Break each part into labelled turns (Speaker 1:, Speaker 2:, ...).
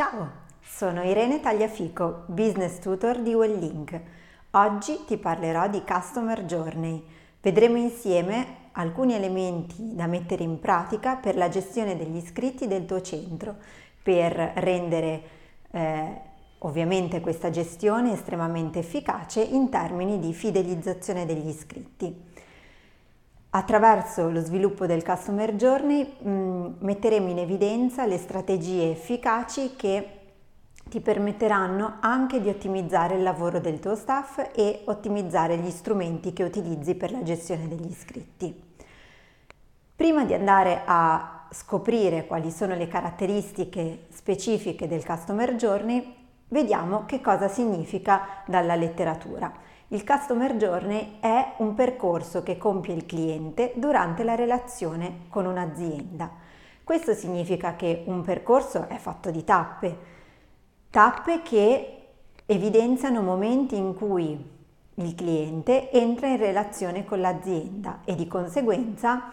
Speaker 1: Ciao, sono Irene Tagliafico, business tutor di Wellink. Oggi ti parlerò di Customer Journey. Vedremo insieme alcuni elementi da mettere in pratica per la gestione degli iscritti del tuo centro, per rendere eh, ovviamente questa gestione estremamente efficace in termini di fidelizzazione degli iscritti. Attraverso lo sviluppo del Customer Journey mh, metteremo in evidenza le strategie efficaci che ti permetteranno anche di ottimizzare il lavoro del tuo staff e ottimizzare gli strumenti che utilizzi per la gestione degli iscritti. Prima di andare a scoprire quali sono le caratteristiche specifiche del Customer Journey, vediamo che cosa significa dalla letteratura. Il Customer Journey è un percorso che compie il cliente durante la relazione con un'azienda. Questo significa che un percorso è fatto di tappe, tappe che evidenziano momenti in cui il cliente entra in relazione con l'azienda e di conseguenza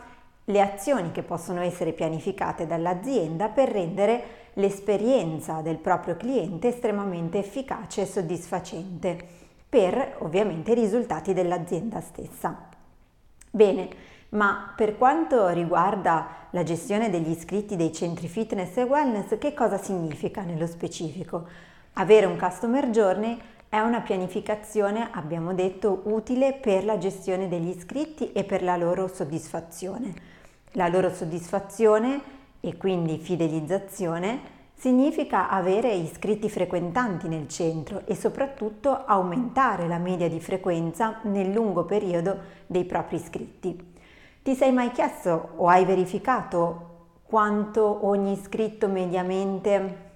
Speaker 1: le azioni che possono essere pianificate dall'azienda per rendere l'esperienza del proprio cliente estremamente efficace e soddisfacente per ovviamente i risultati dell'azienda stessa. Bene, ma per quanto riguarda la gestione degli iscritti dei centri fitness e wellness, che cosa significa nello specifico? Avere un customer journey è una pianificazione, abbiamo detto, utile per la gestione degli iscritti e per la loro soddisfazione. La loro soddisfazione e quindi fidelizzazione Significa avere iscritti frequentanti nel centro e soprattutto aumentare la media di frequenza nel lungo periodo dei propri iscritti. Ti sei mai chiesto o hai verificato quanto ogni iscritto mediamente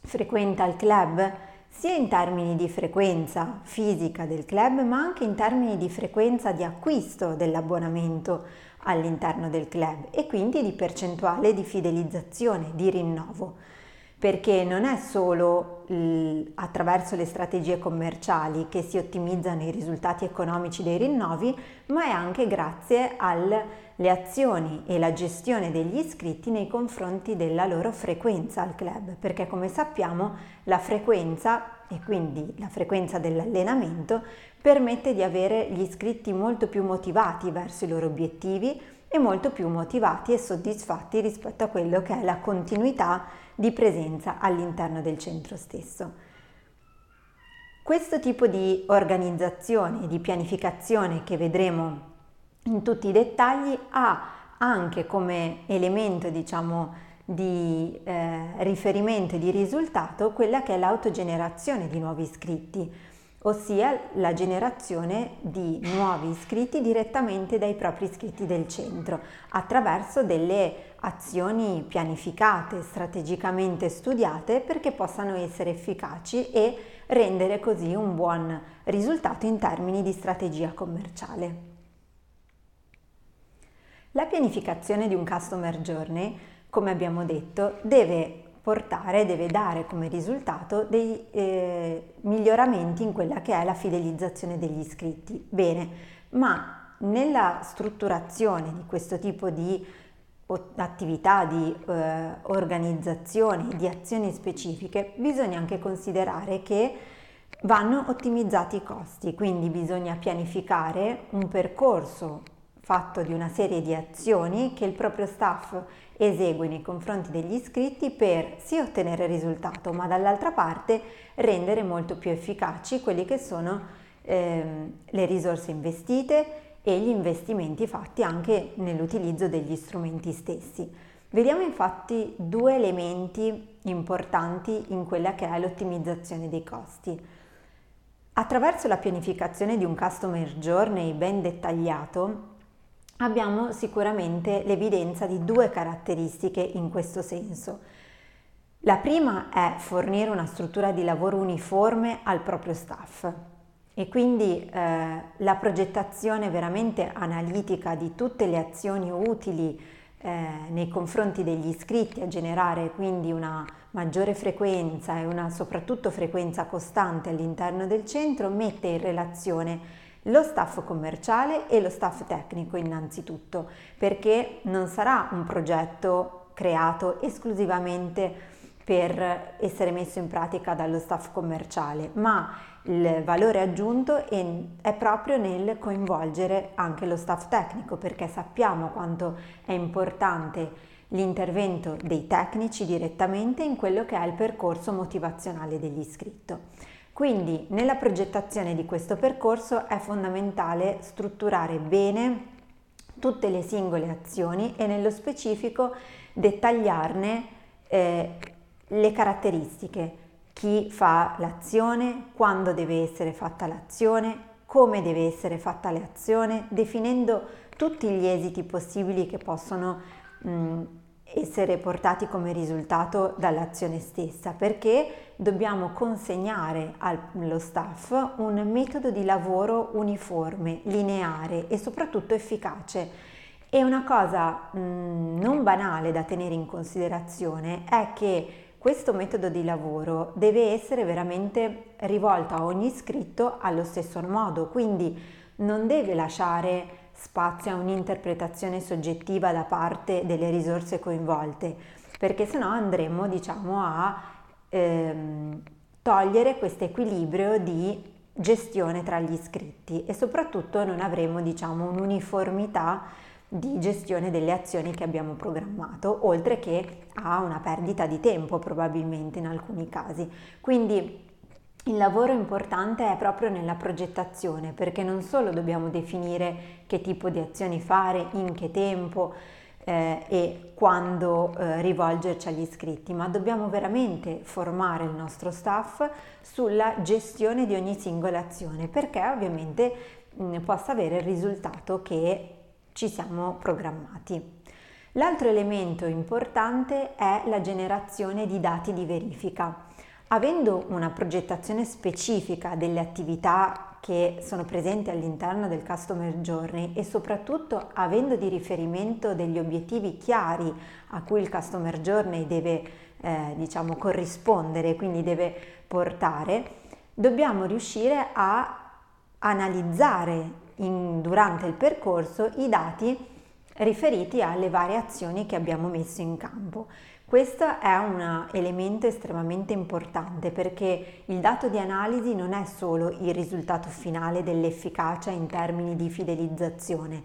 Speaker 1: frequenta il club? sia in termini di frequenza fisica del club, ma anche in termini di frequenza di acquisto dell'abbonamento all'interno del club e quindi di percentuale di fidelizzazione, di rinnovo perché non è solo attraverso le strategie commerciali che si ottimizzano i risultati economici dei rinnovi, ma è anche grazie alle azioni e la gestione degli iscritti nei confronti della loro frequenza al club, perché come sappiamo la frequenza e quindi la frequenza dell'allenamento permette di avere gli iscritti molto più motivati verso i loro obiettivi e molto più motivati e soddisfatti rispetto a quello che è la continuità di presenza all'interno del centro stesso. Questo tipo di organizzazione e di pianificazione che vedremo in tutti i dettagli ha anche come elemento diciamo di eh, riferimento e di risultato quella che è l'autogenerazione di nuovi iscritti, ossia la generazione di nuovi iscritti direttamente dai propri iscritti del centro attraverso delle azioni pianificate, strategicamente studiate perché possano essere efficaci e rendere così un buon risultato in termini di strategia commerciale. La pianificazione di un customer journey, come abbiamo detto, deve portare, deve dare come risultato dei eh, miglioramenti in quella che è la fidelizzazione degli iscritti. Bene, ma nella strutturazione di questo tipo di attività di eh, organizzazione, di azioni specifiche, bisogna anche considerare che vanno ottimizzati i costi, quindi bisogna pianificare un percorso fatto di una serie di azioni che il proprio staff esegue nei confronti degli iscritti per sì ottenere risultato, ma dall'altra parte rendere molto più efficaci quelli che sono ehm, le risorse investite e gli investimenti fatti anche nell'utilizzo degli strumenti stessi. Vediamo infatti due elementi importanti in quella che è l'ottimizzazione dei costi. Attraverso la pianificazione di un customer journey ben dettagliato abbiamo sicuramente l'evidenza di due caratteristiche in questo senso. La prima è fornire una struttura di lavoro uniforme al proprio staff e quindi eh, la progettazione veramente analitica di tutte le azioni utili eh, nei confronti degli iscritti a generare quindi una maggiore frequenza e una soprattutto frequenza costante all'interno del centro mette in relazione lo staff commerciale e lo staff tecnico innanzitutto, perché non sarà un progetto creato esclusivamente per essere messo in pratica dallo staff commerciale, ma il valore aggiunto è proprio nel coinvolgere anche lo staff tecnico perché sappiamo quanto è importante l'intervento dei tecnici direttamente in quello che è il percorso motivazionale dell'iscritto. Quindi nella progettazione di questo percorso è fondamentale strutturare bene tutte le singole azioni e nello specifico dettagliarne eh, le caratteristiche, chi fa l'azione, quando deve essere fatta l'azione, come deve essere fatta l'azione, definendo tutti gli esiti possibili che possono mh, essere portati come risultato dall'azione stessa, perché dobbiamo consegnare allo staff un metodo di lavoro uniforme, lineare e soprattutto efficace. E una cosa mh, non banale da tenere in considerazione è che questo metodo di lavoro deve essere veramente rivolto a ogni iscritto allo stesso modo, quindi non deve lasciare spazio a un'interpretazione soggettiva da parte delle risorse coinvolte, perché sennò andremo diciamo a ehm, togliere questo equilibrio di gestione tra gli iscritti e soprattutto non avremo diciamo un'uniformità di gestione delle azioni che abbiamo programmato, oltre che a una perdita di tempo probabilmente in alcuni casi. Quindi il lavoro importante è proprio nella progettazione, perché non solo dobbiamo definire che tipo di azioni fare, in che tempo eh, e quando eh, rivolgerci agli iscritti, ma dobbiamo veramente formare il nostro staff sulla gestione di ogni singola azione, perché ovviamente mh, possa avere il risultato che ci siamo programmati. L'altro elemento importante è la generazione di dati di verifica. Avendo una progettazione specifica delle attività che sono presenti all'interno del Customer Journey e soprattutto avendo di riferimento degli obiettivi chiari a cui il Customer Journey deve eh, diciamo corrispondere, quindi deve portare, dobbiamo riuscire a analizzare in, durante il percorso i dati riferiti alle varie azioni che abbiamo messo in campo. Questo è un elemento estremamente importante perché il dato di analisi non è solo il risultato finale dell'efficacia in termini di fidelizzazione.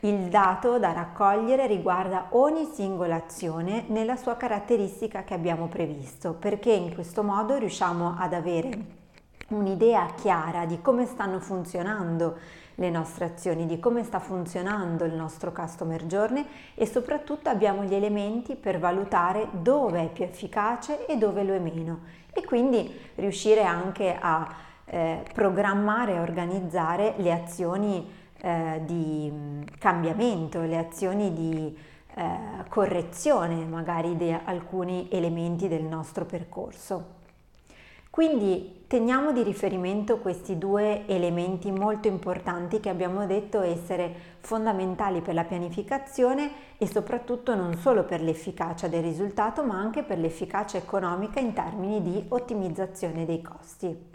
Speaker 1: Il dato da raccogliere riguarda ogni singola azione nella sua caratteristica che abbiamo previsto, perché in questo modo riusciamo ad avere un'idea chiara di come stanno funzionando le nostre azioni, di come sta funzionando il nostro customer journey e soprattutto abbiamo gli elementi per valutare dove è più efficace e dove lo è meno e quindi riuscire anche a eh, programmare e organizzare le azioni eh, di cambiamento, le azioni di eh, correzione magari di alcuni elementi del nostro percorso. Quindi teniamo di riferimento questi due elementi molto importanti che abbiamo detto essere fondamentali per la pianificazione e soprattutto non solo per l'efficacia del risultato ma anche per l'efficacia economica in termini di ottimizzazione dei costi.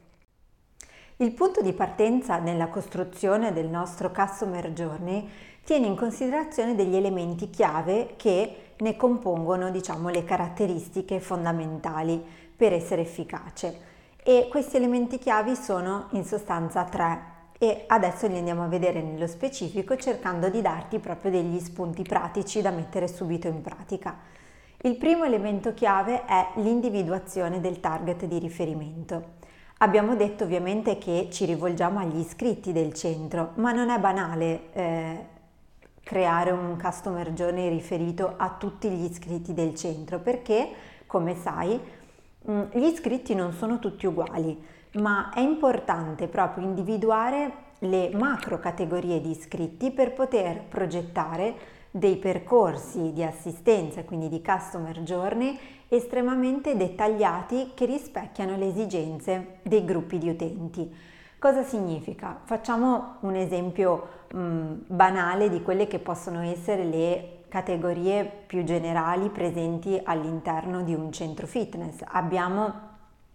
Speaker 1: Il punto di partenza nella costruzione del nostro Customer Journey tiene in considerazione degli elementi chiave che ne compongono diciamo, le caratteristiche fondamentali per essere efficace e questi elementi chiavi sono in sostanza tre e adesso li andiamo a vedere nello specifico cercando di darti proprio degli spunti pratici da mettere subito in pratica. Il primo elemento chiave è l'individuazione del target di riferimento. Abbiamo detto ovviamente che ci rivolgiamo agli iscritti del centro, ma non è banale eh, creare un customer journey riferito a tutti gli iscritti del centro perché, come sai, gli iscritti non sono tutti uguali, ma è importante proprio individuare le macro categorie di iscritti per poter progettare dei percorsi di assistenza, quindi di customer journey, estremamente dettagliati che rispecchiano le esigenze dei gruppi di utenti. Cosa significa? Facciamo un esempio mh, mm, banale di quelle che possono essere le categorie più generali presenti all'interno di un centro fitness. Abbiamo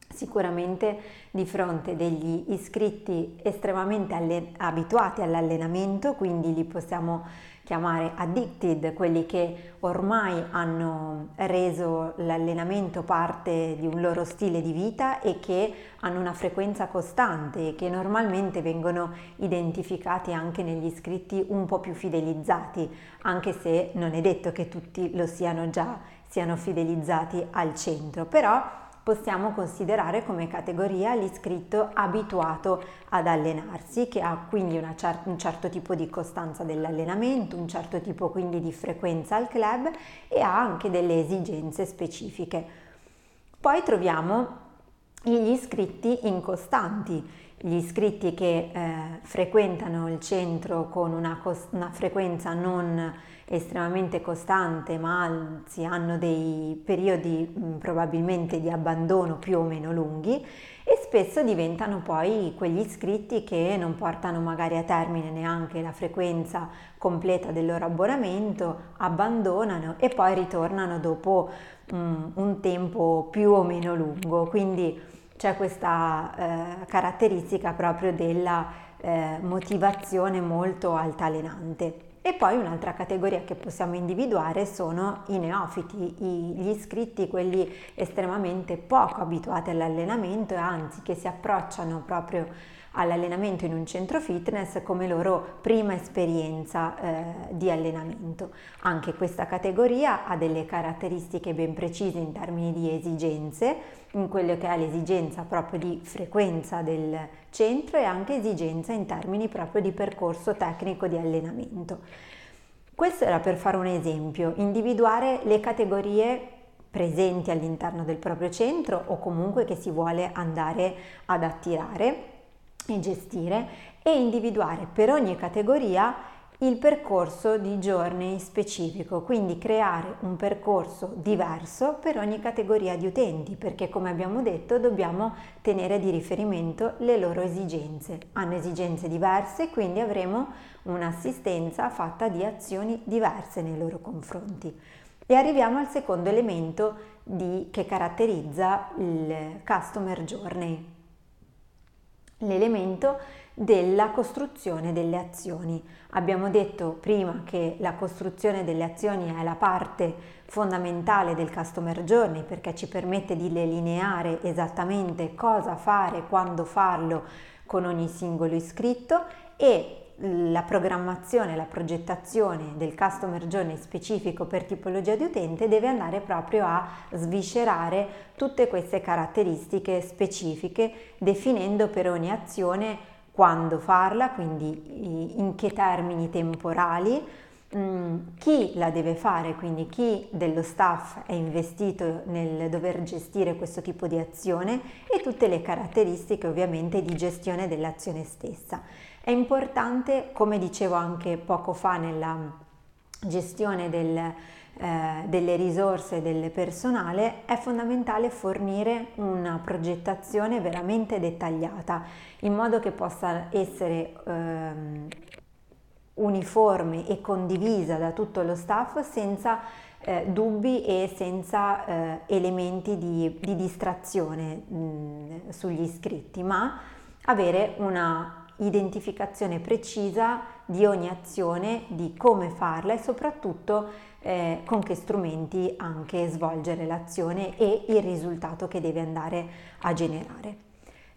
Speaker 1: sicuramente di fronte degli iscritti estremamente alle- abituati all'allenamento, quindi li possiamo chiamare addicted, quelli che ormai hanno reso l'allenamento parte di un loro stile di vita e che hanno una frequenza costante e che normalmente vengono identificati anche negli iscritti un po' più fidelizzati, anche se non è detto che tutti lo siano già, siano fidelizzati al centro, però possiamo considerare come categoria l'iscritto abituato ad allenarsi, che ha quindi cer- un certo tipo di costanza dell'allenamento, un certo tipo quindi di frequenza al club e ha anche delle esigenze specifiche. Poi troviamo gli iscritti incostanti, gli iscritti che eh, frequentano il centro con una, cos- una frequenza non estremamente costante, ma anzi hanno dei periodi mh, probabilmente di abbandono più o meno lunghi e spesso diventano poi quegli iscritti che non portano magari a termine neanche la frequenza completa del loro abbonamento, abbandonano e poi ritornano dopo mh, un tempo più o meno lungo. Quindi c'è questa eh, caratteristica proprio della eh, motivazione molto altalenante. E poi un'altra categoria che possiamo individuare sono i neofiti, gli iscritti, quelli estremamente poco abituati all'allenamento e anzi che si approcciano proprio all'allenamento in un centro fitness come loro prima esperienza eh, di allenamento. Anche questa categoria ha delle caratteristiche ben precise in termini di esigenze, in quello che è l'esigenza proprio di frequenza del centro e anche esigenza in termini proprio di percorso tecnico di allenamento. Questo era per fare un esempio, individuare le categorie presenti all'interno del proprio centro o comunque che si vuole andare ad attirare e gestire e individuare per ogni categoria il percorso di giorni specifico, quindi creare un percorso diverso per ogni categoria di utenti, perché come abbiamo detto dobbiamo tenere di riferimento le loro esigenze. Hanno esigenze diverse, quindi avremo un'assistenza fatta di azioni diverse nei loro confronti. E arriviamo al secondo elemento di, che caratterizza il Customer Journey l'elemento della costruzione delle azioni. Abbiamo detto prima che la costruzione delle azioni è la parte fondamentale del Customer Journey perché ci permette di delineare esattamente cosa fare, quando farlo con ogni singolo iscritto e la programmazione, la progettazione del customer journey specifico per tipologia di utente deve andare proprio a sviscerare tutte queste caratteristiche specifiche definendo per ogni azione quando farla, quindi in che termini temporali, mm, chi la deve fare, quindi chi dello staff è investito nel dover gestire questo tipo di azione e tutte le caratteristiche ovviamente di gestione dell'azione stessa. È importante, come dicevo anche poco fa nella gestione del, eh, delle risorse del personale, è fondamentale fornire una progettazione veramente dettagliata in modo che possa essere ehm, uniforme e condivisa da tutto lo staff senza eh, dubbi e senza eh, elementi di, di distrazione mh, sugli iscritti, ma avere una identificazione precisa di ogni azione, di come farla e soprattutto eh, con che strumenti anche svolgere l'azione e il risultato che deve andare a generare.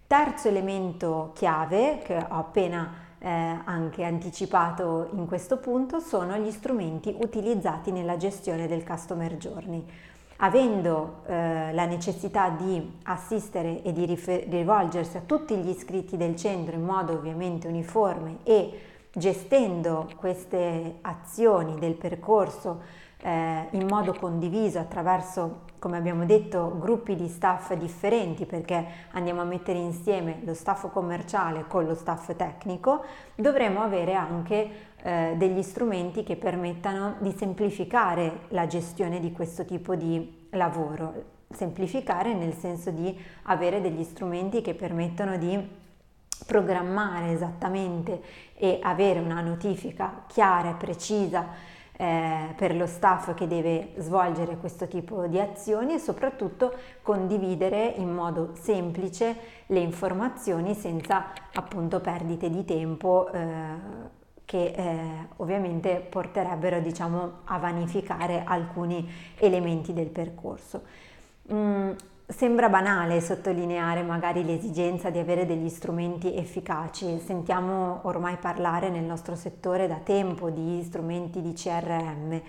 Speaker 1: Terzo elemento chiave che ho appena eh, anche anticipato in questo punto sono gli strumenti utilizzati nella gestione del Customer Journey avendo eh, la necessità di assistere e di rivolgersi a tutti gli iscritti del centro in modo ovviamente uniforme e gestendo queste azioni del percorso eh, in modo condiviso attraverso, come abbiamo detto, gruppi di staff differenti perché andiamo a mettere insieme lo staff commerciale con lo staff tecnico, dovremo avere anche eh, degli strumenti che permettano di semplificare la gestione di questo tipo di lavoro. Semplificare nel senso di avere degli strumenti che permettono di programmare esattamente e avere una notifica chiara e precisa eh, per lo staff che deve svolgere questo tipo di azioni e soprattutto condividere in modo semplice le informazioni senza appunto perdite di tempo eh, che eh, ovviamente porterebbero diciamo, a vanificare alcuni elementi del percorso. Mm, Sembra banale sottolineare magari l'esigenza di avere degli strumenti efficaci, sentiamo ormai parlare nel nostro settore da tempo di strumenti di CRM,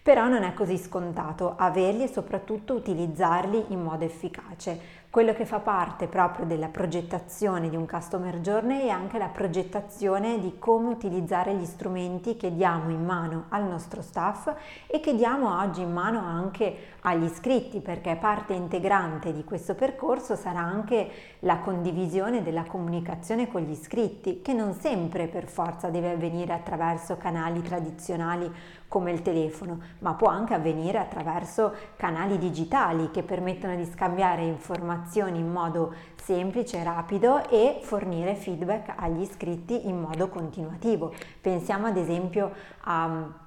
Speaker 1: però non è così scontato averli e soprattutto utilizzarli in modo efficace. Quello che fa parte proprio della progettazione di un customer journey è anche la progettazione di come utilizzare gli strumenti che diamo in mano al nostro staff e che diamo oggi in mano anche agli iscritti, perché parte integrante di questo percorso sarà anche la condivisione della comunicazione con gli iscritti, che non sempre per forza deve avvenire attraverso canali tradizionali come il telefono, ma può anche avvenire attraverso canali digitali che permettono di scambiare informazioni in modo semplice, rapido e fornire feedback agli iscritti in modo continuativo. Pensiamo ad esempio a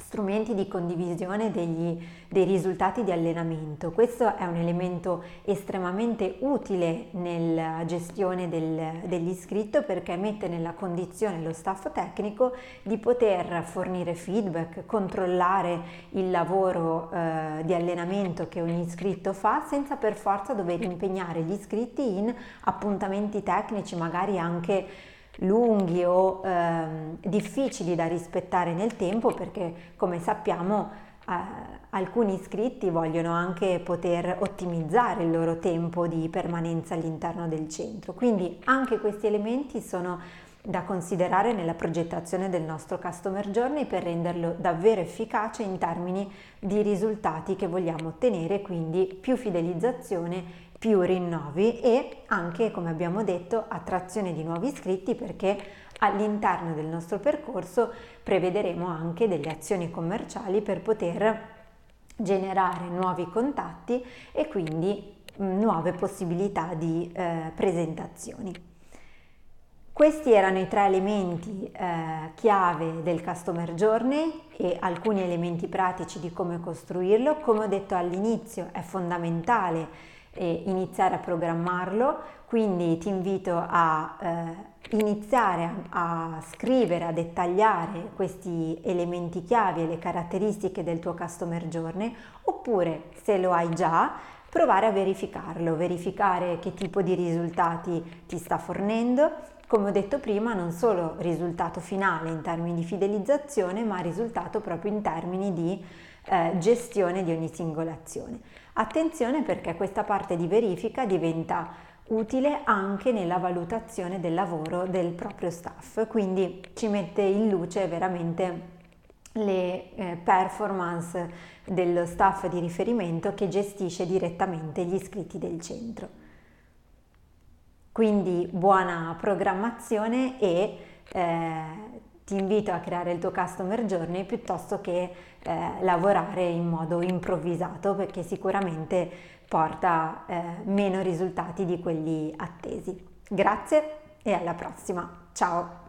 Speaker 1: strumenti di condivisione degli, dei risultati di allenamento. Questo è un elemento estremamente utile nella gestione del, degli iscritti perché mette nella condizione lo staff tecnico di poter fornire feedback, controllare il lavoro eh, di allenamento che ogni iscritto fa senza per forza dover impegnare gli iscritti in appuntamenti tecnici, magari anche lunghi o ehm, difficili da rispettare nel tempo perché come sappiamo eh, alcuni iscritti vogliono anche poter ottimizzare il loro tempo di permanenza all'interno del centro. Quindi anche questi elementi sono da considerare nella progettazione del nostro Customer Journey per renderlo davvero efficace in termini di risultati che vogliamo ottenere, quindi più fidelizzazione più rinnovi e anche, come abbiamo detto, attrazione di nuovi iscritti perché all'interno del nostro percorso prevederemo anche delle azioni commerciali per poter generare nuovi contatti e quindi mm, nuove possibilità di eh, presentazioni. Questi erano i tre elementi eh, chiave del Customer Journey e alcuni elementi pratici di come costruirlo. Come ho detto all'inizio è fondamentale e iniziare a programmarlo, quindi ti invito a eh, iniziare a, a, scrivere, a dettagliare questi elementi chiave e le caratteristiche del tuo customer journey, oppure se lo hai già, provare a verificarlo, verificare che tipo di risultati ti sta fornendo, come ho detto prima, non solo risultato finale in termini di fidelizzazione, ma risultato proprio in termini di eh, gestione di ogni singola azione. Attenzione perché questa parte di verifica diventa utile anche nella valutazione del lavoro del proprio staff, quindi ci mette in luce veramente le eh, performance dello staff di riferimento che gestisce direttamente gli iscritti del centro. Quindi buona programmazione e eh, ti invito a creare il tuo customer journey piuttosto che eh, lavorare in modo improvvisato perché sicuramente porta eh, meno risultati di quelli attesi. Grazie e alla prossima. Ciao!